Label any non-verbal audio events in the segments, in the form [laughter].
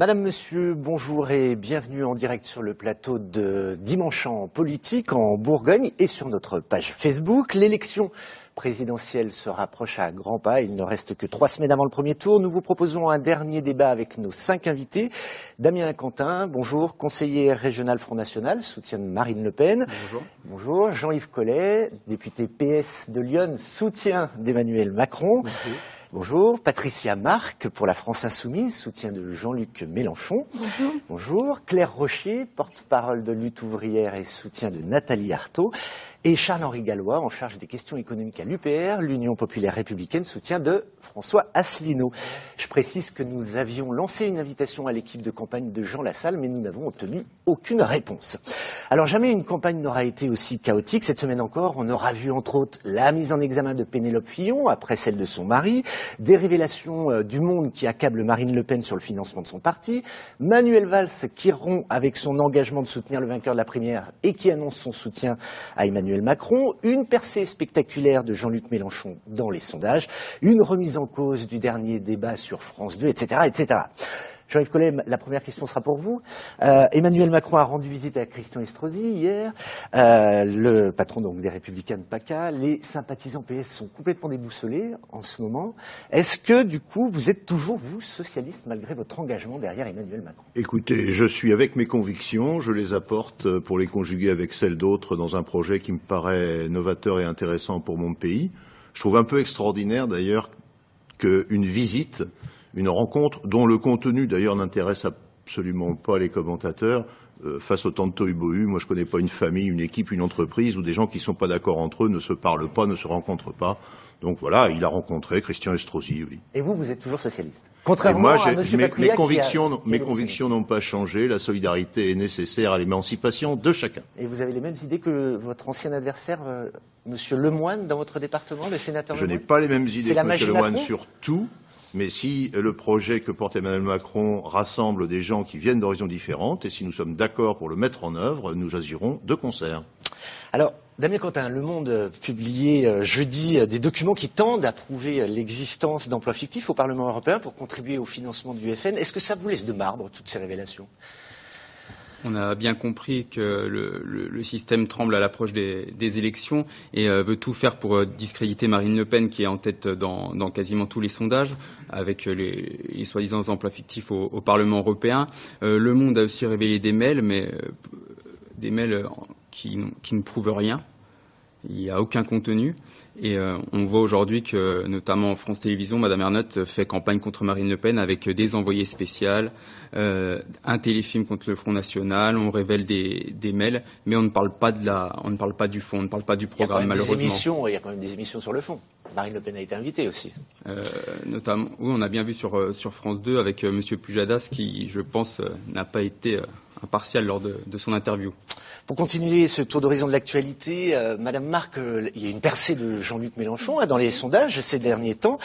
Madame, Monsieur, bonjour et bienvenue en direct sur le plateau de Dimanche en politique en Bourgogne et sur notre page Facebook. L'élection présidentielle se rapproche à grands pas. Il ne reste que trois semaines avant le premier tour. Nous vous proposons un dernier débat avec nos cinq invités. Damien Quentin, bonjour, conseiller régional Front National, soutien de Marine Le Pen. Bonjour. Bonjour. Jean-Yves Collet, député PS de Lyon, soutien d'Emmanuel Macron. Bonjour. Bonjour, Patricia Marc pour la France Insoumise, soutien de Jean-Luc Mélenchon. Bonjour. Bonjour, Claire Rocher, porte-parole de Lutte ouvrière et soutien de Nathalie Arthaud. Et Charles-Henri Gallois, en charge des questions économiques à l'UPR, l'Union populaire républicaine, soutien de François Asselineau. Je précise que nous avions lancé une invitation à l'équipe de campagne de Jean Lassalle, mais nous n'avons obtenu aucune réponse. Alors jamais une campagne n'aura été aussi chaotique. Cette semaine encore, on aura vu entre autres la mise en examen de Pénélope Fillon après celle de son mari, des révélations euh, du monde qui accable Marine Le Pen sur le financement de son parti, Manuel Valls qui rompt avec son engagement de soutenir le vainqueur de la primaire et qui annonce son soutien à Emmanuel Macron, une percée spectaculaire de Jean-Luc Mélenchon dans les sondages, une remise en cause du dernier débat sur France 2, etc., etc. Jean-Yves Collet, la première question sera pour vous. Euh, Emmanuel Macron a rendu visite à Christian Estrosi hier, euh, le patron donc des Républicains de PACA. Les sympathisants PS sont complètement déboussolés en ce moment. Est-ce que du coup vous êtes toujours vous socialiste malgré votre engagement derrière Emmanuel Macron? Écoutez, je suis avec mes convictions, je les apporte pour les conjuguer avec celles d'autres dans un projet qui me paraît novateur et intéressant pour mon pays. Je trouve un peu extraordinaire d'ailleurs qu'une visite une rencontre dont le contenu d'ailleurs n'intéresse absolument pas les commentateurs euh, face au temps de tohu Moi, je ne connais pas une famille, une équipe, une entreprise où des gens qui ne sont pas d'accord entre eux ne se parlent pas, ne se rencontrent pas. Donc voilà, il a rencontré Christian Estrosi, oui. Et vous, vous êtes toujours socialiste? Contrairement moi, à M. mes, mes convictions, mes convictions n'ont pas changé. La solidarité est nécessaire à l'émancipation de chacun. Et vous avez les mêmes idées que votre ancien adversaire, euh, M. Lemoine, dans votre département, le sénateur Je n'ai pas les mêmes idées que M. Lemoine sur tout. Mais si le projet que porte Emmanuel Macron rassemble des gens qui viennent d'horizons différentes, et si nous sommes d'accord pour le mettre en œuvre, nous agirons de concert. Alors, Damien Quentin, Le Monde euh, publié euh, jeudi euh, des documents qui tendent à prouver l'existence d'emplois fictifs au Parlement européen pour contribuer au financement du FN. Est-ce que ça vous laisse de marbre, toutes ces révélations? On a bien compris que le, système tremble à l'approche des, élections et euh, veut tout faire pour euh, discréditer Marine Le Pen, qui est en tête dans, quasiment tous les sondages, avec les, les soi-disant emplois fictifs au, Parlement européen. Euh, le Monde a aussi révélé des mails, mais des mails qui ne prouvent rien. Il n'y a aucun contenu. Et euh, on voit aujourd'hui que, notamment en France Télévisions, Madame Ernotte fait campagne contre Marine Le Pen avec des envoyés spéciaux, euh, un téléfilm contre le Front National. On révèle des, des, mails, mais on ne parle pas de la, on ne parle pas du fond, on ne parle pas du programme. Il malheureusement, émissions, il y a quand même des émissions sur le fond. Marine Le Pen a été invitée aussi. Euh, notamment, oui, on a bien vu sur sur France 2 avec Monsieur Pujadas, qui, je pense, n'a pas été lors de, de son interview. Pour continuer ce tour d'horizon de l'actualité, euh, Madame Marc, euh, il y a une percée de Jean-Luc Mélenchon hein, dans les sondages ces derniers temps.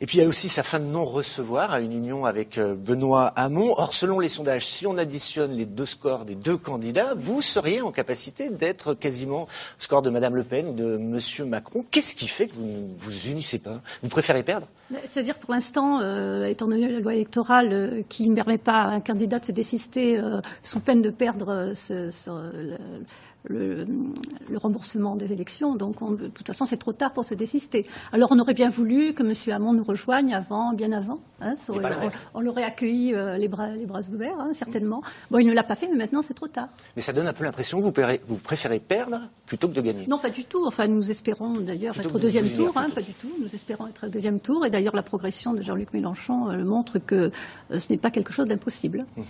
Et puis il y a aussi sa fin de non-recevoir à une union avec euh, Benoît Hamon. Or, selon les sondages, si on additionne les deux scores des deux candidats, vous seriez en capacité d'être quasiment score de Madame Le Pen ou de Monsieur Macron. Qu'est-ce qui fait que vous ne vous unissez pas? Vous préférez perdre? C'est-à-dire pour l'instant, euh, étant donné la loi électorale euh, qui ne permet pas à un candidat de se désister euh, sous peine de perdre ce, ce, le, le, le, remboursement des élections. Donc, on, de toute façon, c'est trop tard pour se désister. Alors, on aurait bien voulu que M. Hamon nous rejoigne avant, bien avant. Hein, aurait, on, on l'aurait accueilli euh, les, bras, les bras ouverts, hein, certainement. Bon, il ne l'a pas fait, mais maintenant, c'est trop tard. Mais ça donne un peu l'impression que vous, préférez, vous préférez perdre plutôt que de gagner. Non, pas du tout. Enfin, nous espérons d'ailleurs être au deuxième tour. Hein, pas du tout. Nous espérons être au deuxième tour. Et d'ailleurs, la progression de Jean-Luc Mélenchon euh, montre que euh, ce n'est pas quelque chose d'impossible. Mmh.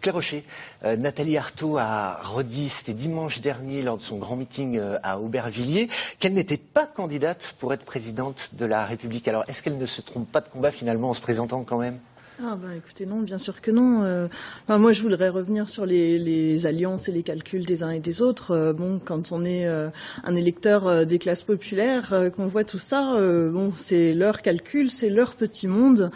Claire Rocher, Nathalie Arthaud a redit, c'était dimanche dernier, lors de son grand meeting euh, à Aubervilliers, qu'elle n'était pas candidate pour être présidente de la République. Alors, est-ce qu'elle ne se trompe pas de combat finalement en se présentant quand même? Ah bah écoutez non, bien sûr que non. Euh, enfin, moi je voudrais revenir sur les, les, alliances et les calculs des uns et des autres. Euh, bon, quand on est euh, un électeur euh, des classes populaires, euh, qu'on voit tout ça, euh, bon c'est leur calcul, c'est leur petit monde.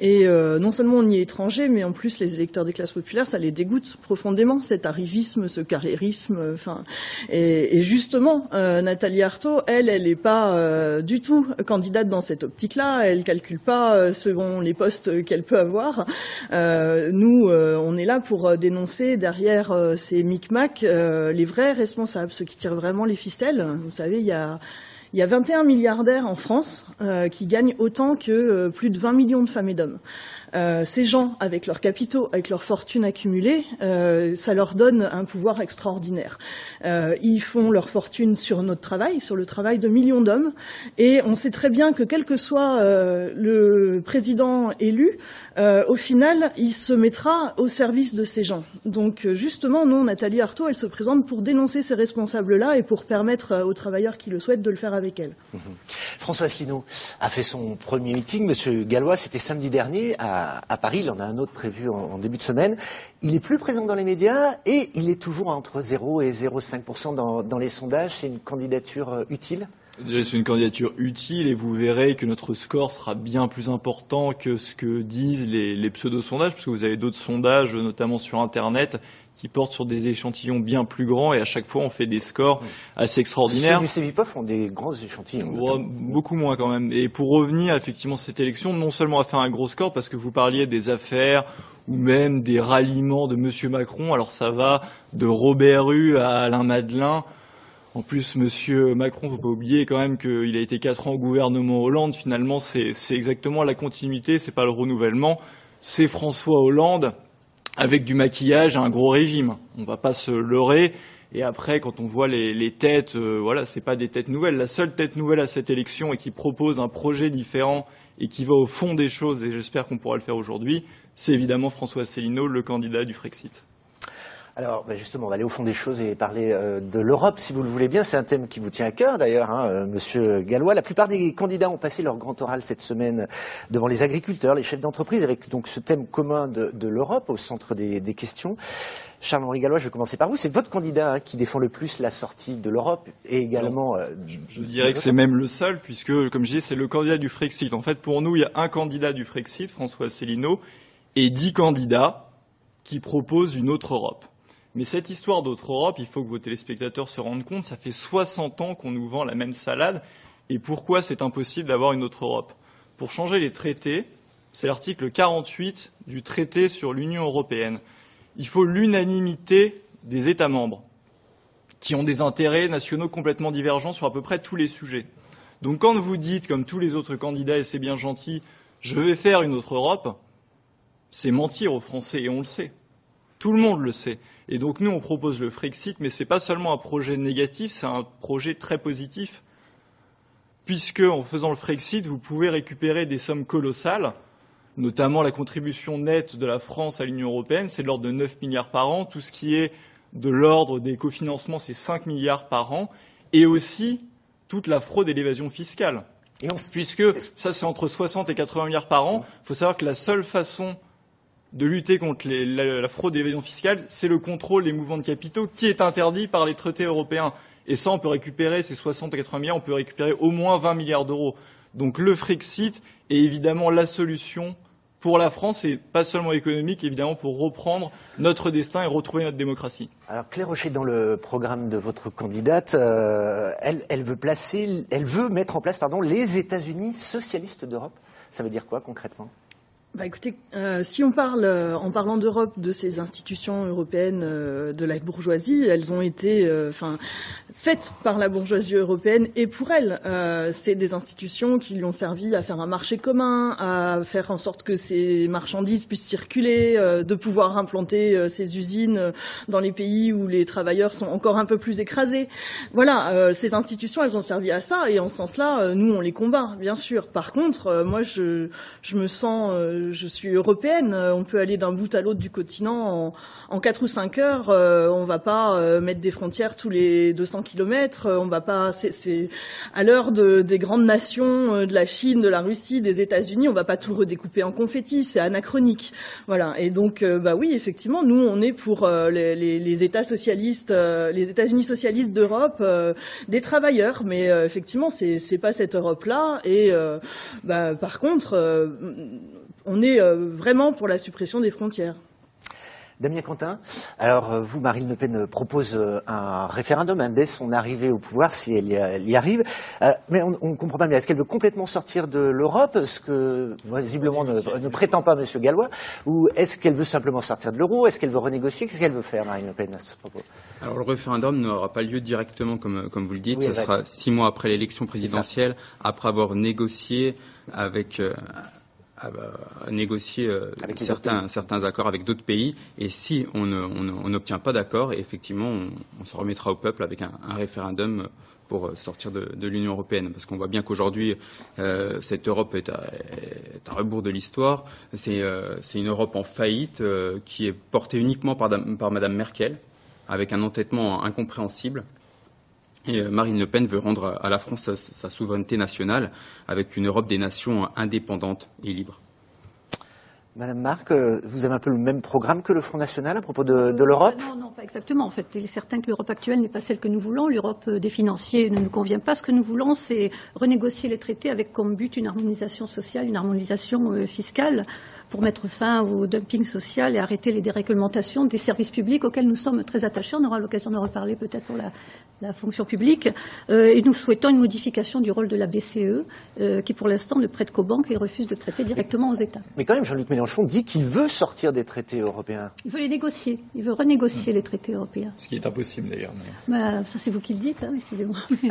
Et non seulement on y est étranger, mais en plus les électeurs des classes populaires, ça les dégoûte profondément cet arrivisme, ce carriérisme. Enfin, et, et, justement Nathalie Arthaud, elle, elle n'est pas du tout candidate dans cette optique-là. Elle calcule pas selon les postes qu'elle peut avoir avoir. nous, on est là pour dénoncer derrière ces micmacs les vrais responsables, ceux qui tirent vraiment les ficelles. Vous savez, il y a il y a 21 milliardaires en France qui gagnent autant que plus de 20 millions de femmes et d'hommes. Euh, ces gens, avec leurs capitaux, avec leurs fortunes accumulées, euh, ça leur donne un pouvoir extraordinaire. Euh, ils font leur fortune sur notre travail, sur le travail de millions d'hommes, et on sait très bien que quel que soit le président élu, au final, il se mettra au service de ces gens. Donc justement, non, Nathalie Arthaud, elle se présente pour dénoncer ces responsables-là et pour permettre aux travailleurs qui le souhaitent de le faire avec elle. Mmh. François Asselineau a fait son premier meeting. Monsieur Gallois, c'était samedi dernier à à, Paris. Il en a un autre prévu en, début de semaine. Il est plus présent dans les médias et il est toujours entre 0 et 0,5% dans, dans les sondages. C'est une candidature euh, utile? C'est une candidature utile et vous verrez que notre score sera bien plus important que ce que disent les, les pseudo-sondages, parce que vous avez d'autres sondages, notamment sur Internet, qui portent sur des échantillons bien plus grands et à chaque fois on fait des scores assez extraordinaires. Ceux du CEVIPOF ont des grands échantillons. beaucoup moins quand même. Et pour revenir effectivement cette élection, non seulement a fait un gros score parce que vous parliez des affaires ou même des ralliements de Monsieur Macron. Alors ça va de Robert Rue à Alain Madelin. En plus, Monsieur Macron, faut pas oublier quand même qu'il a été quatre ans au gouvernement Hollande. Finalement, c'est exactement la continuité, c'est pas le renouvellement. C'est François Hollande avec du maquillage un gros régime. On va pas se leurrer. Et après, quand on voit les, les têtes, euh, voilà, c'est pas des têtes nouvelles. La seule tête nouvelle à cette élection et qui propose un projet différent et qui va au fond des choses, et j'espère qu'on pourra le faire aujourd'hui, c'est évidemment François Asselineau, le candidat du Frexit. Alors, ben justement, on va aller au fond des choses et parler euh, de l'Europe, si vous le voulez bien. C'est un thème qui vous tient à cœur, d'ailleurs, hein, euh, Monsieur Gallois. La plupart des candidats ont passé leur grand oral cette semaine devant les agriculteurs, les chefs d'entreprise, avec donc ce thème commun de, de l'Europe au centre des, des questions. Charles-Henri Gallois, je vais commencer par vous. C'est votre candidat hein, qui défend le plus la sortie de l'Europe et également. Euh, je, dirais que c'est même le seul, puisque, comme je dis, c'est le candidat du Frexit. En fait, pour nous, il y a un candidat du Frexit, François Asselineau, et dix candidats qui proposent une autre Europe. Mais cette histoire d'autre Europe, il faut que vos téléspectateurs se rendent compte, ça fait 60 ans qu'on nous vend la même salade. Et pourquoi c'est impossible d'avoir une autre Europe? Pour changer les traités, c'est l'article 48 du traité sur l'Union européenne. Il faut l'unanimité des États membres, qui ont des intérêts nationaux complètement divergents sur à peu près tous les sujets. Donc quand vous dites, comme tous les autres candidats, et c'est bien gentil, je vais faire une autre Europe, c'est mentir aux Français, et on le sait. Tout le monde le sait. Et donc nous, on propose le Frexit, mais ce n'est pas seulement un projet négatif, c'est un projet très positif, puisque en faisant le Frexit, vous pouvez récupérer des sommes colossales, notamment la contribution nette de la France à l'Union européenne, c'est de l'ordre de 9 milliards par an, tout ce qui est de l'ordre des cofinancements, c'est 5 milliards par an, et aussi toute la fraude et l'évasion fiscale. Puisque ça, c'est entre 60 et 80 milliards par an. Il faut savoir que la seule façon de lutter contre la, fraude et l'évasion fiscale, c'est le contrôle des mouvements de capitaux qui est interdit par les traités européens. Et ça, on peut récupérer ces 60 à 80 milliards, on peut récupérer au moins 20 milliards d'euros. Donc le Frexit est évidemment la solution pour la France et pas seulement économique, évidemment, pour reprendre notre destin et retrouver notre démocratie. Alors Claire Rocher, dans le programme de votre candidate, euh, elle, veut mettre en place, les États-Unis socialistes d'Europe. Ça veut dire quoi concrètement? Bah écoutez, euh, si on parle, euh, en parlant d'Europe, de ces institutions européennes euh, de la bourgeoisie, elles ont été, enfin, faites par la bourgeoisie européenne et pour elle. c'est des institutions qui lui ont servi à faire un marché commun, à faire en sorte que ces marchandises puissent circuler, de pouvoir implanter ces usines dans les pays où les travailleurs sont encore un peu plus écrasés. Voilà, ces institutions, elles ont servi à ça et en ce sens-là, nous, on les combat, bien sûr. Par contre, moi, je, je me sens je suis européenne. On peut aller d'un bout à l'autre du continent en, quatre ou cinq heures. Euh, on va pas euh, mettre des frontières tous les 200 kilomètres. On va pas. C'est à l'heure de, des grandes nations euh, de la Chine, de la Russie, des États-Unis. On va pas tout redécouper en confetti. C'est anachronique. Voilà. Et donc, bah oui, effectivement, nous, on est pour les, États socialistes, les États-Unis socialistes d'Europe, des travailleurs. Mais effectivement, c'est pas cette Europe-là. Et bah, par contre on est euh, vraiment pour la suppression des frontières. Damien Quentin, alors euh, vous, Marine Le Pen propose euh, un référendum hein, dès son arrivée au pouvoir, si elle y, arrive. Euh, mais on ne comprend pas bien. Est-ce qu'elle veut complètement sortir de l'Europe, ce que visiblement ne, prétend pas M. Gallois, ou est-ce qu'elle veut simplement sortir de l'euro Est-ce qu'elle veut renégocier Qu'est-ce qu'elle veut faire, Marine Le Pen, à ce propos? Alors le référendum n'aura pas lieu directement, comme, comme vous le dites. ça sera six mois après l'élection présidentielle, après avoir négocié avec à, négocier euh, certains, certains accords avec d'autres pays. Et si on n'obtient pas d'accord, effectivement, on, se remettra au peuple avec un, référendum pour sortir de, l'Union européenne. Parce qu'on voit bien qu'aujourd'hui, euh, cette Europe est à, rebours de l'histoire. C'est euh, une Europe en faillite qui est portée uniquement par, par Madame Merkel, avec un entêtement incompréhensible. Et euh, Marine Le Pen veut rendre à la France sa, souveraineté nationale avec une Europe des nations indépendantes et libres. Madame Marc, euh, vous avez un peu le même programme que le Front National à propos de, l'Europe? Non, non, pas exactement. En fait, il est certain que l'Europe actuelle n'est pas celle que nous voulons. L'Europe euh, des financiers ne nous convient pas. Ce que nous voulons, c'est renégocier les traités avec comme but une harmonisation sociale, une harmonisation fiscale pour mettre fin au dumping social et arrêter les déréglementations des services publics auxquels nous sommes très attachés. On aura l'occasion d'en reparler peut-être pour la, fonction publique. Euh, et nous souhaitons une modification du rôle de la BCE, euh, qui pour l'instant ne prête qu'aux banques et refuse de prêter directement aux États. Mais quand même, Jean-Luc Mélenchon dit qu'il veut sortir des traités européens. Il veut les négocier. Il veut renégocier les traités européens. Ce qui est impossible d'ailleurs. Bah, ça, c'est vous qui le dites, hein, excusez-moi. [laughs]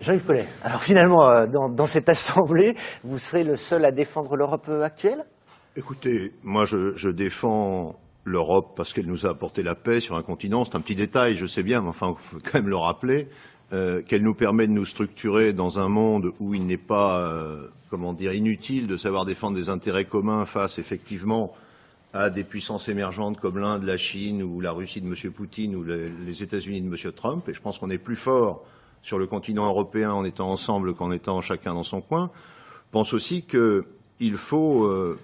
Jean-Yves Collet, alors finalement, euh, dans, dans, cette assemblée, vous serez le seul à défendre l'Europe actuelle? Écoutez, moi je, défends l'Europe parce qu'elle nous a apporté la paix sur un continent. C'est un petit détail, je sais bien, mais enfin, il faut quand même le rappeler. Euh, qu'elle nous permet de nous structurer dans un monde où il n'est pas, euh, comment dire, inutile de savoir défendre des intérêts communs face, effectivement, à des puissances émergentes comme l'Inde, la Chine ou la Russie de M. Poutine ou les, États-Unis de M. Trump. Et je pense qu'on est plus fort sur le continent européen en étant ensemble qu'en étant chacun dans son coin. Je pense aussi qu'il faut euh,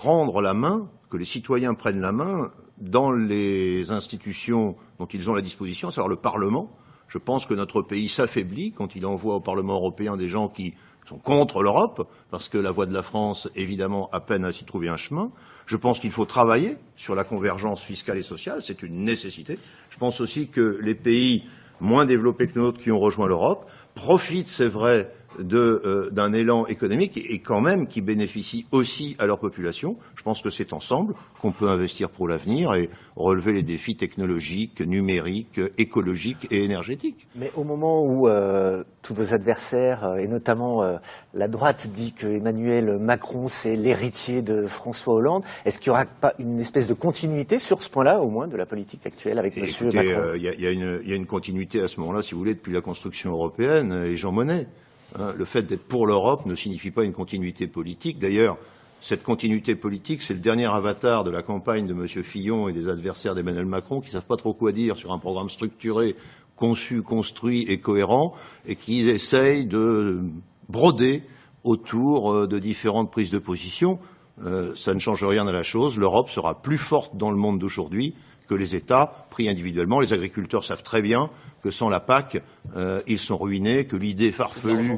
prendre la main, que les citoyens prennent la main dans les institutions dont ils ont la disposition, à savoir le Parlement. Je pense que notre pays s'affaiblit quand il envoie au Parlement européen des gens qui sont contre l'Europe, parce que la voix de la France, évidemment, a peine à s'y trouver un chemin. Je pense qu'il faut travailler sur la convergence fiscale et sociale, c'est une nécessité. Je pense aussi que les pays moins développés que nous qui ont rejoint l'Europe profitent, c'est vrai, euh, d'un élan économique et quand même qui bénéficie aussi à leur population. Je pense que c'est ensemble qu'on peut investir pour l'avenir et relever les défis technologiques, numériques, écologiques et énergétiques. Mais au moment où euh, tous vos adversaires, euh, et notamment la droite, dit que Emmanuel Macron c'est l'héritier de François Hollande, est-ce qu'il n'y aura pas une espèce de continuité sur ce point-là, au moins, de la politique actuelle avec M. Macron? Il y, y, a une continuité à ce moment-là, si vous voulez, depuis la construction européenne et Jean Monnet. Hein, le fait d'être pour l'Europe ne signifie pas une continuité politique. D'ailleurs, cette continuité politique, c'est le dernier avatar de la campagne de M. Fillon et des adversaires d'Emmanuel Macron qui ne savent pas trop quoi dire sur un programme structuré, conçu, construit et cohérent, et qui essayent de broder autour euh, de différentes prises de position. Euh, ça ne change rien à la chose. L'Europe sera plus forte dans le monde d'aujourd'hui que les États pris individuellement. Les agriculteurs savent très bien que sans la PAC, euh, ils sont ruinés, que l'idée farfelue,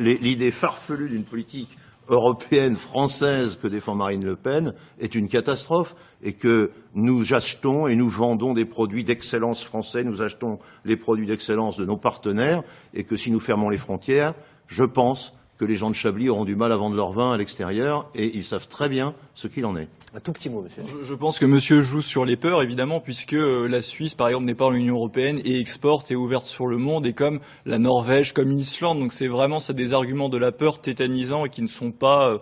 l'idée farfelue d'une politique européenne, française que défend Marine Le Pen est une catastrophe et que nous achetons et nous vendons des produits d'excellence français, nous achetons les produits d'excellence de nos partenaires et que si nous fermons les frontières, je pense que les gens de Chablis auront du mal à vendre leur vin à l'extérieur et ils savent très bien ce qu'il en est. Un tout petit mot, monsieur. Je, pense que monsieur joue sur les peurs, évidemment, puisque euh, la Suisse, par exemple, n'est pas dans l'Union européenne et exporte et est ouverte sur le monde, et comme la Norvège, comme l'Islande. Donc c'est vraiment ça, des arguments de la peur tétanisants et qui ne sont pas. Euh,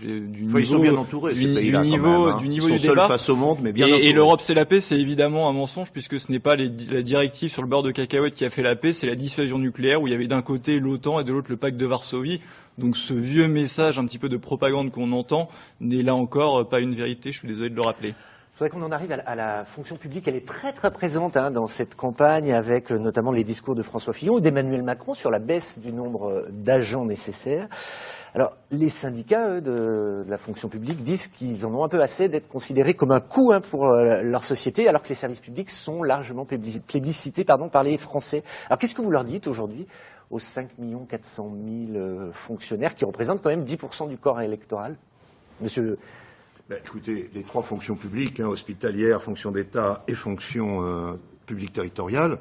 du niveau, ils sont bien entourés, du, du niveau, hein. du niveau ils sont du débat. face au monde, mais bien Et, et l'Europe c'est la paix, c'est évidemment un mensonge puisque ce n'est pas les, la directive sur le beurre de cacahuète qui a fait la paix, c'est la dissuasion nucléaire où il y avait d'un côté l'OTAN et de l'autre le pacte de Varsovie. Donc ce vieux message un petit peu de propagande qu'on entend n'est là encore pas une vérité. Je suis désolé de le rappeler. Je voudrais qu'on en arrive à la, fonction publique. Elle est très très présente hein, dans cette campagne, avec euh, notamment les discours de François Fillon et d'Emmanuel Macron sur la baisse du nombre euh, d'agents nécessaires. Alors, les syndicats de, la fonction publique disent qu'ils en ont un peu assez d'être considérés comme un coût hein, pour euh, leur société, alors que les services publics sont largement plébiscités pardon, par les Français. Alors, qu'est-ce que vous leur dites aujourd'hui aux 5 400 000 fonctionnaires qui représentent quand même 10% du corps électoral? Monsieur Ben, écoutez, les trois fonctions publiques, hein, hospitalière, fonction d'État et fonction euh, publique territoriale,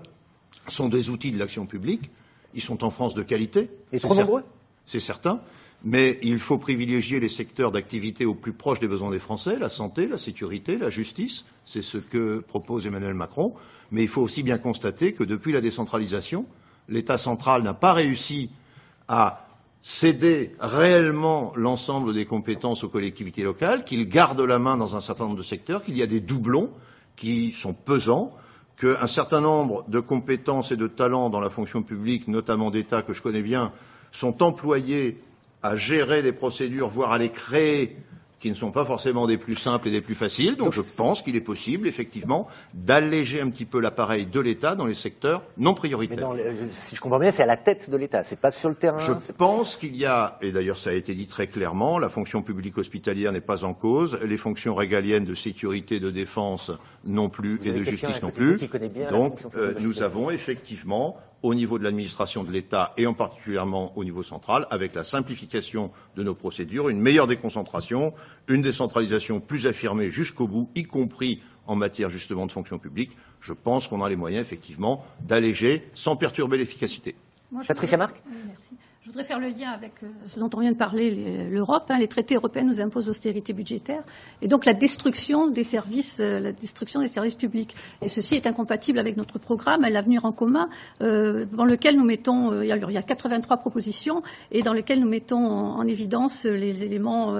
sont des outils de l'action publique. Ils sont en France de qualité. Et c'est trop nombreux C'est certain. Mais il faut privilégier les secteurs d'activité au plus proche des besoins des Français, la santé, la sécurité, la justice. C'est ce que propose Emmanuel Macron. Mais il faut aussi bien constater que depuis la décentralisation, l'État central n'a pas réussi à céder réellement l'ensemble des compétences aux collectivités locales, qu'il garde la main dans un certain nombre de secteurs, qu'il y a des doublons qui sont pesants, qu'un certain nombre de compétences et de talents dans la fonction publique, notamment d'État que je connais bien, sont employés à gérer des procédures, voire à les créer, qui ne sont pas forcément des plus simples et des plus faciles. Donc je pense qu'il est possible, effectivement, d'alléger un petit peu l'appareil de l'État dans les secteurs non Mais prioritaires. dans si je comprends bien, c'est à la tête de l'État, c'est pas sur le terrain. Je pense qu'il y a, et d'ailleurs ça a été dit très clairement, la fonction publique hospitalière n'est pas en cause, les fonctions régaliennes de sécurité, de défense non plus Vous et de justice non plus. qui bien Donc euh, nous avons effectivement, au niveau de l'administration de l'État et en particulièrement au niveau central, avec la simplification de nos procédures, une meilleure déconcentration, une décentralisation plus affirmée jusqu'au bout, y compris en matière justement de fonction publique, je pense qu'on a les moyens effectivement d'alléger sans perturber l'efficacité. Patricia Marc? Oui, merci. Je voudrais faire le lien avec euh, ce dont on vient de parler, l'Europe. hein. les traités européens nous imposent l'austérité budgétaire et donc la destruction des services, euh, la destruction des services publics. Et ceci est incompatible avec notre programme, l'avenir en commun, euh, dans lequel nous mettons, il y a- il y a 83 propositions et dans lequel nous mettons en, en évidence les éléments.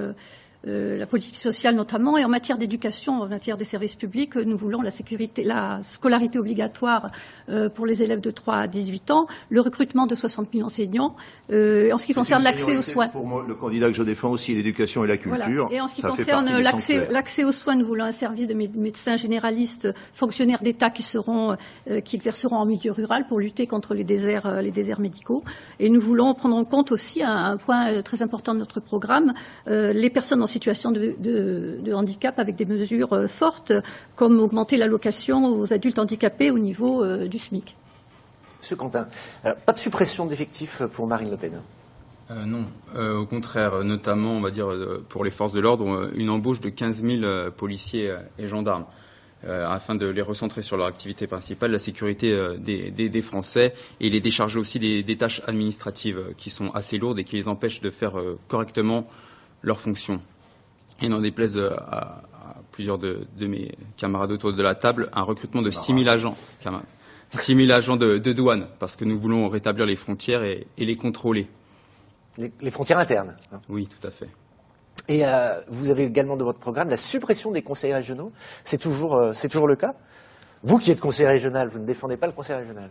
Euh, la politique sociale notamment, et en matière d'éducation, en matière des services publics, nous voulons la sécurité, la scolarité obligatoire euh, pour les élèves de 3 à 18 ans, le recrutement de 60 000 enseignants. Euh, en ce qui concerne l'accès aux soins, Pour moi, le candidat que je défends aussi, l'éducation et la culture. voilà. Et en ce qui concerne l'accès, aux soins, nous voulons un service de mé- médecins généralistes, fonctionnaires d'État qui seront, euh, qui exerceront en milieu rural pour lutter contre les déserts, euh, les déserts médicaux. Et nous voulons prendre en compte aussi un, un point très important de notre programme, euh, les personnes en situation de, de- de handicap avec des mesures euh, fortes, comme augmenter l'allocation aux adultes handicapés au niveau euh, du SMIC. Monsieur Quentin, alors, pas de suppression d'effectifs pour Marine Le Pen. Euh, non, Euh, au contraire, euh, notamment, on va dire, euh, pour les forces de l'ordre, euh, une embauche de 15 000 euh, policiers euh, et gendarmes, euh, afin de les recentrer sur leur activité principale, la sécurité euh, des, des- des Français, et les décharger aussi des, des tâches administratives euh, qui sont assez lourdes et qui les empêchent de faire euh, correctement leurs fonctions. Et n'en déplaise euh, à, à plusieurs de, de mes camarades autour de la table, un recrutement de 6 000 agents, camarades, 6 000 agents de, de douane, parce que nous voulons rétablir les frontières et- et les contrôler. Les, les frontières internes. hein. Oui, tout à fait. Et euh, vous avez également de votre programme la suppression des conseils régionaux. C'est toujours, euh, c'est toujours le cas? Vous qui êtes conseiller régional, vous ne défendez pas le conseil régional?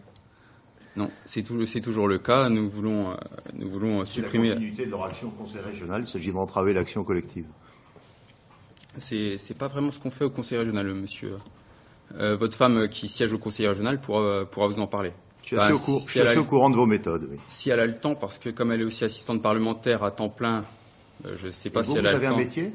Non, c'est tou- c'est toujours le cas. Nous voulons, euh, nous voulons C'est la supprimer. continuité de leur action au conseil régional, il s'agit d'entraver l'action collective. C'est pas vraiment ce qu'on fait au conseil régional, monsieur. Euh, votre femme qui siège au conseil régional pourra, pourra vous en parler. Je suis assez, au, si- cour- si je suis elle a assez le- au courant de vos méthodes. Oui. Si elle a le temps, parce que comme elle est aussi assistante parlementaire à temps plein, euh, je ne sais pas Et si vous, elle vous a avez le un métier?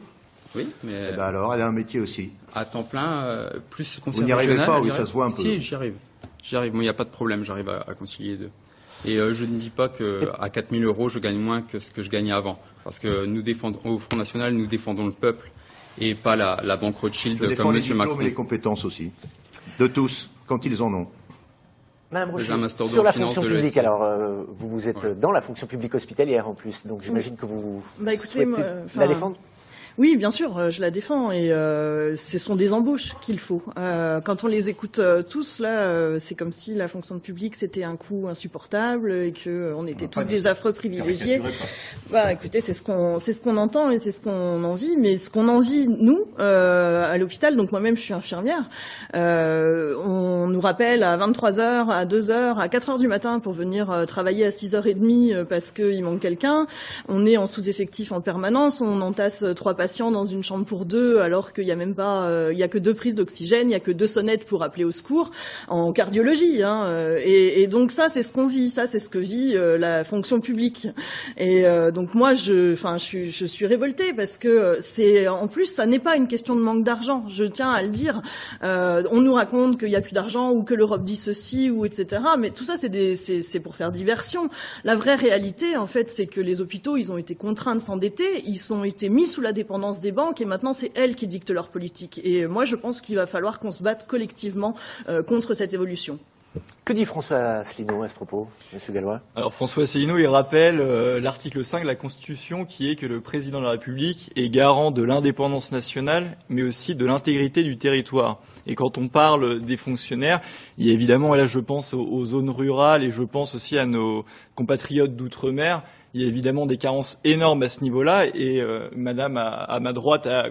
Oui, mais Eh ben alors, elle a un métier aussi. à temps plein, euh, plus conseil n'y arrivez régional. pas, oui, ça se voit un peu. Si, j'y arrive. J'y arrive. Moi, il n'y a pas de problème. J'arrive à, à concilier les deux. Et je ne dis pas que à 4000 euros, je gagne moins que ce que je gagnais avant. Parce que nous défendons, au Front National, nous défendons le peuple et pas la, la banque Rothschild Je comme diplômes Macron. et les compétences aussi. De tous, quand ils en ont. Madame Rocher, sur la fonction publique, alors euh, vous, vous êtes Ouais. dans la fonction publique hospitalière en plus, donc j'imagine que vous Bah, écoutez, souhaitez moi, la enfin, défendre Oui, bien sûr, euh, je la défends et euh, ce sont des embauches qu'il faut. Euh, quand on les écoute euh, tous là, euh, c'est comme si la fonction publique c'était un coût insupportable et que on était tous des affreux privilégiés. Bah, écoutez, c'est ce qu'on c'est ce qu'on entend et c'est ce qu'on envie, mais ce qu'on envie nous euh, à l'hôpital. Donc moi-même, je suis infirmière. Euh, on nous rappelle à 23 h à 2 h à 4 heures du matin pour venir travailler à 6 h 30 euh, parce qu'il manque quelqu'un. On est en sous-effectif en permanence. On entasse trois patients dans une chambre pour deux alors qu'il y a même pas, euh, il y a que deux prises d'oxygène, il y a que deux sonnettes pour appeler au secours en cardiologie. Hein, euh, et, donc ça, c'est ce qu'on vit. Ça, c'est ce que vit euh, la fonction publique. Et donc moi, je, enfin, je, suis- révoltée parce que c'est, en plus, ça n'est pas une question de manque d'argent. Je tiens à le dire. On nous raconte qu'il n'y a plus d'argent ou que l'Europe dit ceci ou etc. Mais tout ça, c'est pour faire diversion. La vraie réalité, en fait, c'est que les hôpitaux, ils ont été contraints de s'endetter, ils ont été mis sous la dépendance l'indépendance des banques et maintenant c'est elles qui dictent leur politique. Et moi, je pense qu'il va falloir qu'on se batte collectivement contre cette évolution. Que dit François Asselineau à ce propos, Monsieur Gallois? Alors François Asselineau, il rappelle euh, l'article 5 de la Constitution qui est que le président de la République est garant de l'indépendance nationale, mais aussi de l'intégrité du territoire. Et quand on parle des fonctionnaires, il y a évidemment, et là je pense aux, zones rurales et je pense aussi à nos compatriotes d'outre-mer, il y a évidemment des carences énormes à ce niveau-là. Et euh, Madame à ma droite a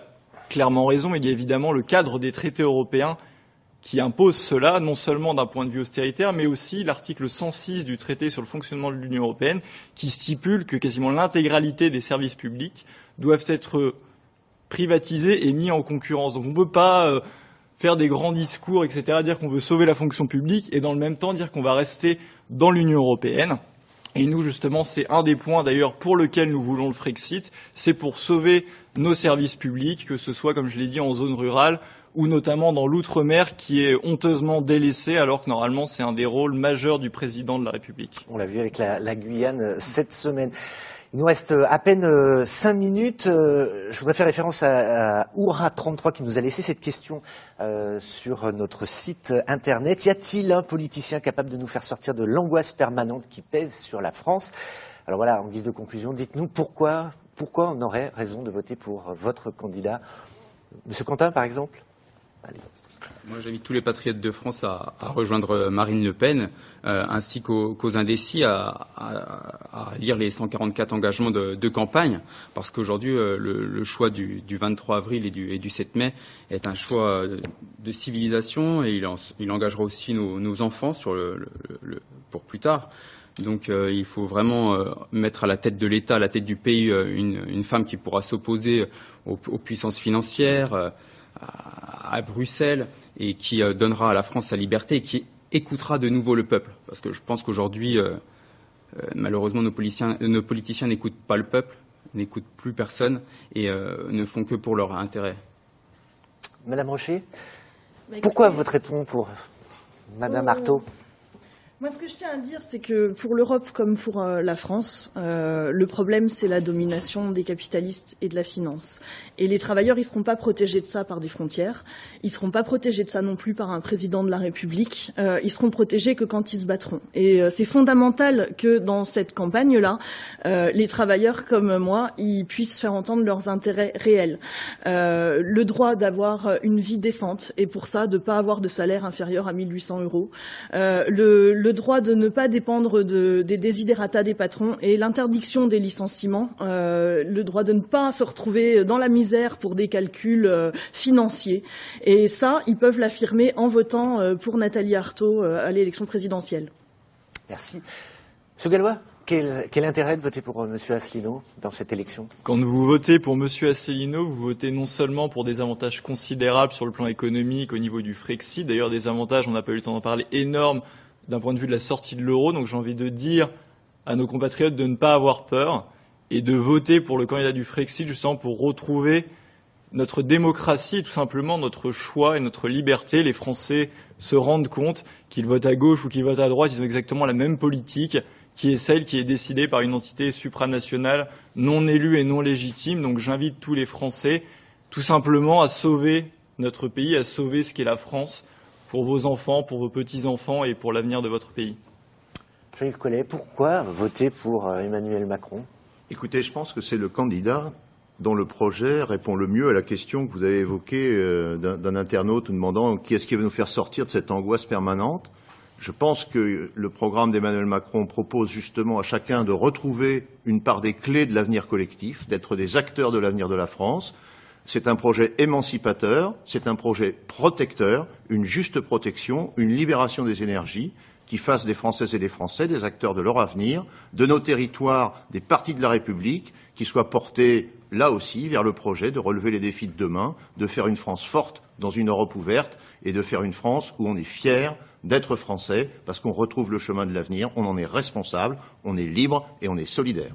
clairement raison, il y a évidemment le cadre des traités européens qui impose cela, non seulement d'un point de vue austéritaire, mais aussi l'article 106 du traité sur le fonctionnement de l'Union européenne, qui stipule que quasiment l'intégralité des services publics doivent être privatisés et mis en concurrence. Donc on ne peut pas euh, faire des grands discours, etc., dire qu'on veut sauver la fonction publique et dans le même temps dire qu'on va rester dans l'Union européenne. Et nous, justement, c'est un des points d'ailleurs pour lequel nous voulons le Frexit, c'est pour sauver nos services publics, que ce soit, comme je l'ai dit, en zone rurale ou notamment dans l'outre-mer qui est honteusement délaissé alors que normalement c'est un des rôles majeurs du président de la République. On l'a vu avec la, Guyane cette semaine. Il nous reste euh, à peine euh, cinq minutes. Je voudrais faire référence à, Oura33 qui nous a laissé cette question sur notre site internet. Y a-t-il un politicien capable de nous faire sortir de l'angoisse permanente qui pèse sur la France? Alors voilà, en guise de conclusion, dites-nous pourquoi, pourquoi on aurait raison de voter pour votre candidat. Monsieur Quentin, par exemple? Moi, j'invite tous les patriotes de France à, rejoindre Marine Le Pen, euh, ainsi qu'aux, indécis à, lire les 144 engagements de, campagne, parce qu'aujourd'hui, euh, le, choix du, 23 avril et du, 7 mai est un choix de civilisation, et il, engagera aussi nos, enfants pour plus tard. Donc euh, il faut vraiment mettre à la tête de l'État, à la tête du pays, une, femme qui pourra s'opposer aux, puissances financières, à, Bruxelles et qui euh, donnera à la France sa liberté et qui écoutera de nouveau le peuple. Parce que je pense qu'aujourd'hui, euh, euh, malheureusement, nos politiciens, nos politiciens n'écoutent pas le peuple, n'écoutent plus personne et ne font que pour leur intérêt. Madame Rocher, bah, pourquoi voterait-on pour Madame Artaud? Moi, ce que je tiens à dire, c'est que pour l'Europe comme pour euh, la France, euh, le problème, c'est la domination des capitalistes et de la finance. Et les travailleurs, ils seront pas protégés de ça par des frontières. Ils seront pas protégés de ça non plus par un président de la République. Euh, ils seront protégés que quand ils se battront. Et c'est fondamental que dans cette campagne-là, les travailleurs comme moi, ils puissent faire entendre leurs intérêts réels. le droit d'avoir une vie décente et pour ça, de pas avoir de salaire inférieur à 1800 euros. le droit de ne pas dépendre de, des désidératas des patrons et l'interdiction des licenciements, euh, le droit de ne pas se retrouver dans la misère pour des calculs euh, financiers. Et ça, ils peuvent l'affirmer en votant euh, pour Nathalie Arthaud à l'élection présidentielle. Merci. Monsieur Gallois quel, quel, intérêt de voter pour M. Asselineau dans cette élection? Quand vous votez pour M. Asselineau, vous votez non seulement pour des avantages considérables sur le plan économique au niveau du Frexit, d'ailleurs des avantages, on n'a pas eu le temps d'en parler, énormes d'un point de vue de la sortie de l'euro. Donc j'ai envie de dire à nos compatriotes de ne pas avoir peur et de voter pour le candidat du Frexit justement pour retrouver notre démocratie, tout simplement notre choix et notre liberté. Les Français se rendent compte qu'ils votent à gauche ou qu'ils votent à droite, ils ont exactement la même politique qui est celle qui est décidée par une entité supranationale non élue et non légitime. Donc j'invite tous les Français tout simplement à sauver notre pays, à sauver ce qu'est la France pour vos enfants, pour vos petits-enfants et pour l'avenir de votre pays. Jean-Yves Collet, pourquoi voter pour euh, Emmanuel Macron? Écoutez, je pense que c'est le candidat dont le projet répond le mieux à la question que vous avez évoquée euh, d'un internaute demandant qui est-ce qui va nous faire sortir de cette angoisse permanente. Je pense que le programme d'Emmanuel Macron propose justement à chacun de retrouver une part des clés de l'avenir collectif, d'être des acteurs de l'avenir de la France, c'est un projet émancipateur, c'est un projet protecteur, une juste protection, une libération des énergies qui fasse des Françaises et des Français des acteurs de leur avenir, de nos territoires, des partis de la République, qui soient portés là aussi vers le projet de relever les défis de demain, de faire une France forte dans une Europe ouverte et de faire une France où on est fier d'être français parce qu'on retrouve le chemin de l'avenir, on en est responsable, on est libre et on est solidaire.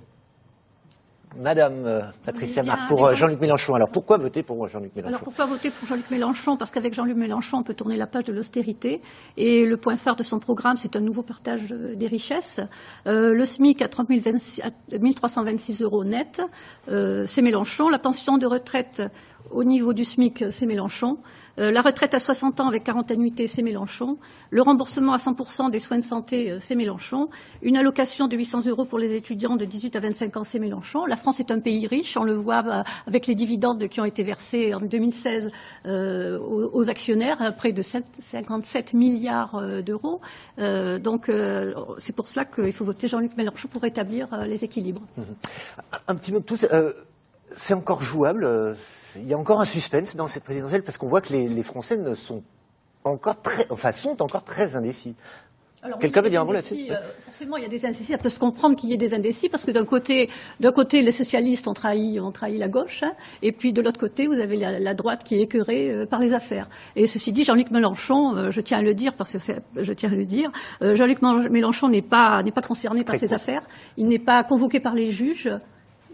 Madame euh, Patricia Marc, pour euh, Jean-Luc Mélenchon. Alors pourquoi voter pour Jean-Luc Mélenchon? Alors pourquoi voter pour Jean-Luc Mélenchon? Parce qu'avec Jean-Luc Mélenchon, on peut tourner la page de l'austérité. Et le point phare de son programme, c'est un nouveau partage euh, des richesses. Euh, le SMIC à 30 026 à 1326 euros net, euh, c'est Mélenchon. La pension de retraite au niveau du SMIC, c'est Mélenchon. Euh, la retraite à 60 ans avec 40 annuités, c'est Mélenchon. Le remboursement à 100% des soins de santé, euh, c'est Mélenchon. Une allocation de 800 euros pour les étudiants de 18 à 25 ans, c'est Mélenchon. La France est un pays riche, on le voit euh, avec les dividendes qui ont été versés en 2016 euh, aux, actionnaires, près de 7 57 milliards d'euros. Donc c'est pour cela qu'il faut voter Jean-Luc Mélenchon pour rétablir les équilibres. Un petit mot de tous. C'est encore jouable. euh, Il y a encore un suspense dans cette présidentielle parce qu'on voit que les, les Français ne sont encore très, enfin, sont encore très indécis. Quelqu'un veut dire un mot là-dessus euh, Forcément, il y a des indécis. Ça peut se comprendre qu'il y ait des indécis parce que d'un côté, d'un côté, les socialistes ont trahi, ont trahi la gauche, hein, et puis de l'autre côté, vous avez la, la droite qui est écœurée euh, par les affaires. Et ceci dit, Jean-Luc Mélenchon, euh, je tiens à le dire parce que je tiens à le dire, Jean-Luc Mélenchon n'est pas n'est pas concerné par ces affaires. Il n'est pas convoqué par les juges.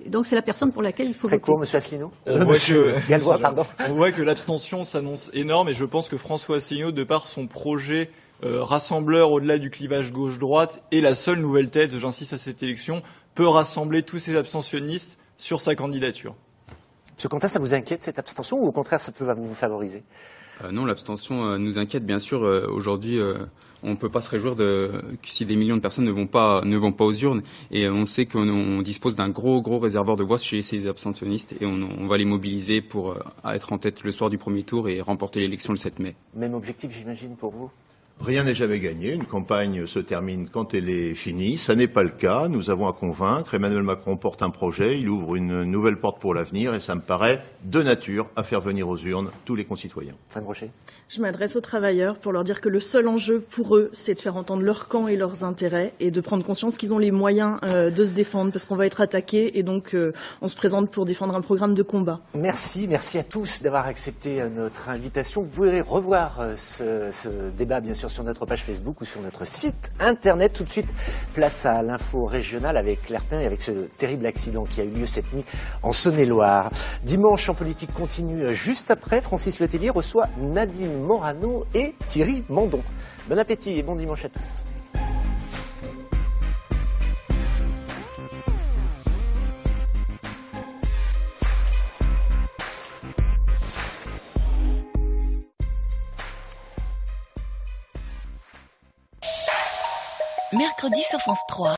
Donc c'est la personne pour laquelle il faut Très voter. court, Monsieur Asselineau. On Euh, voit Monsieur que- Gallois, pardon. On voit que l'abstention s'annonce énorme et je pense que François Asselineau, de par son projet euh, rassembleur au-delà du clivage gauche-droite, est la seule nouvelle tête, j'insiste à cette élection, peut rassembler tous ces abstentionnistes sur sa candidature. Monsieur Quentin, ça vous inquiète cette abstention ou au contraire ça peut vous favoriser? Euh, non, l'abstention euh, nous inquiète bien sûr. euh, Aujourd'hui, euh, on ne peut pas se réjouir de, si des millions de personnes ne vont pas ne vont pas aux urnes. Et on sait qu'on on dispose d'un gros gros réservoir de voix chez ces abstentionnistes et on, on va les mobiliser pour euh, être en tête le soir du premier tour et remporter l'élection le 7 mai. Même objectif, j'imagine, pour vous? Rien n'est jamais gagné. Une campagne se termine quand elle est finie. Ça n'est pas le cas. Nous avons à convaincre. Emmanuel Macron porte un projet. Il ouvre une nouvelle porte pour l'avenir et ça me paraît de nature à faire venir aux urnes tous les concitoyens. Rocher. Je m'adresse aux travailleurs pour leur dire que le seul enjeu pour eux, c'est de faire entendre leur camp et leurs intérêts et de prendre conscience qu'ils ont les moyens euh, de se défendre parce qu'on va être attaqué et donc euh, on se présente pour défendre un programme de combat. Merci, merci à tous d'avoir accepté euh, notre invitation. Vous pourrez revoir ce, ce débat, bien sûr, sur notre page Facebook ou sur notre site internet. Tout de suite, place à l'info régionale avec Claire et avec ce terrible accident qui a eu lieu cette nuit en Saône-et-Loire. Dimanche en politique continue euh, juste après. Francis Letellier reçoit Nadine Morano et Thierry Mandon. Bon appétit et bon dimanche à tous. Mercredi sur France 3.